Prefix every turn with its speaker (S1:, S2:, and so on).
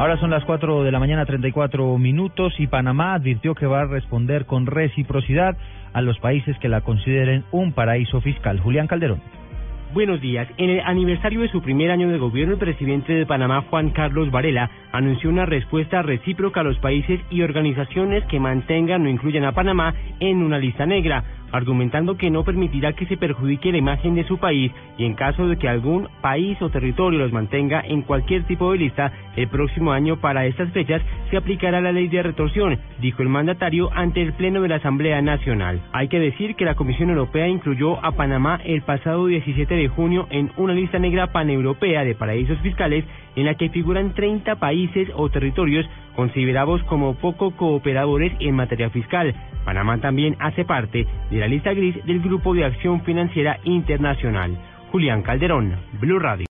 S1: Ahora son las 4 de la mañana, 34 minutos, y Panamá advirtió que va a responder con reciprocidad a los países que la consideren un paraíso fiscal. Julián Calderón.
S2: Buenos días. En el aniversario de su primer año de gobierno, el presidente de Panamá, Juan Carlos Varela, anunció una respuesta recíproca a los países y organizaciones que mantengan o incluyan a Panamá en una lista negra argumentando que no permitirá que se perjudique la imagen de su país y en caso de que algún país o territorio los mantenga en cualquier tipo de lista, el próximo año para estas fechas se aplicará la ley de retorsión, dijo el mandatario ante el Pleno de la Asamblea Nacional. Hay que decir que la Comisión Europea incluyó a Panamá el pasado 17 de junio en una lista negra paneuropea de paraísos fiscales en la que figuran 30 países o territorios considerados como poco cooperadores en materia fiscal. Panamá también hace parte de la lista gris del Grupo de Acción Financiera Internacional. Julián Calderón, Blue Radio.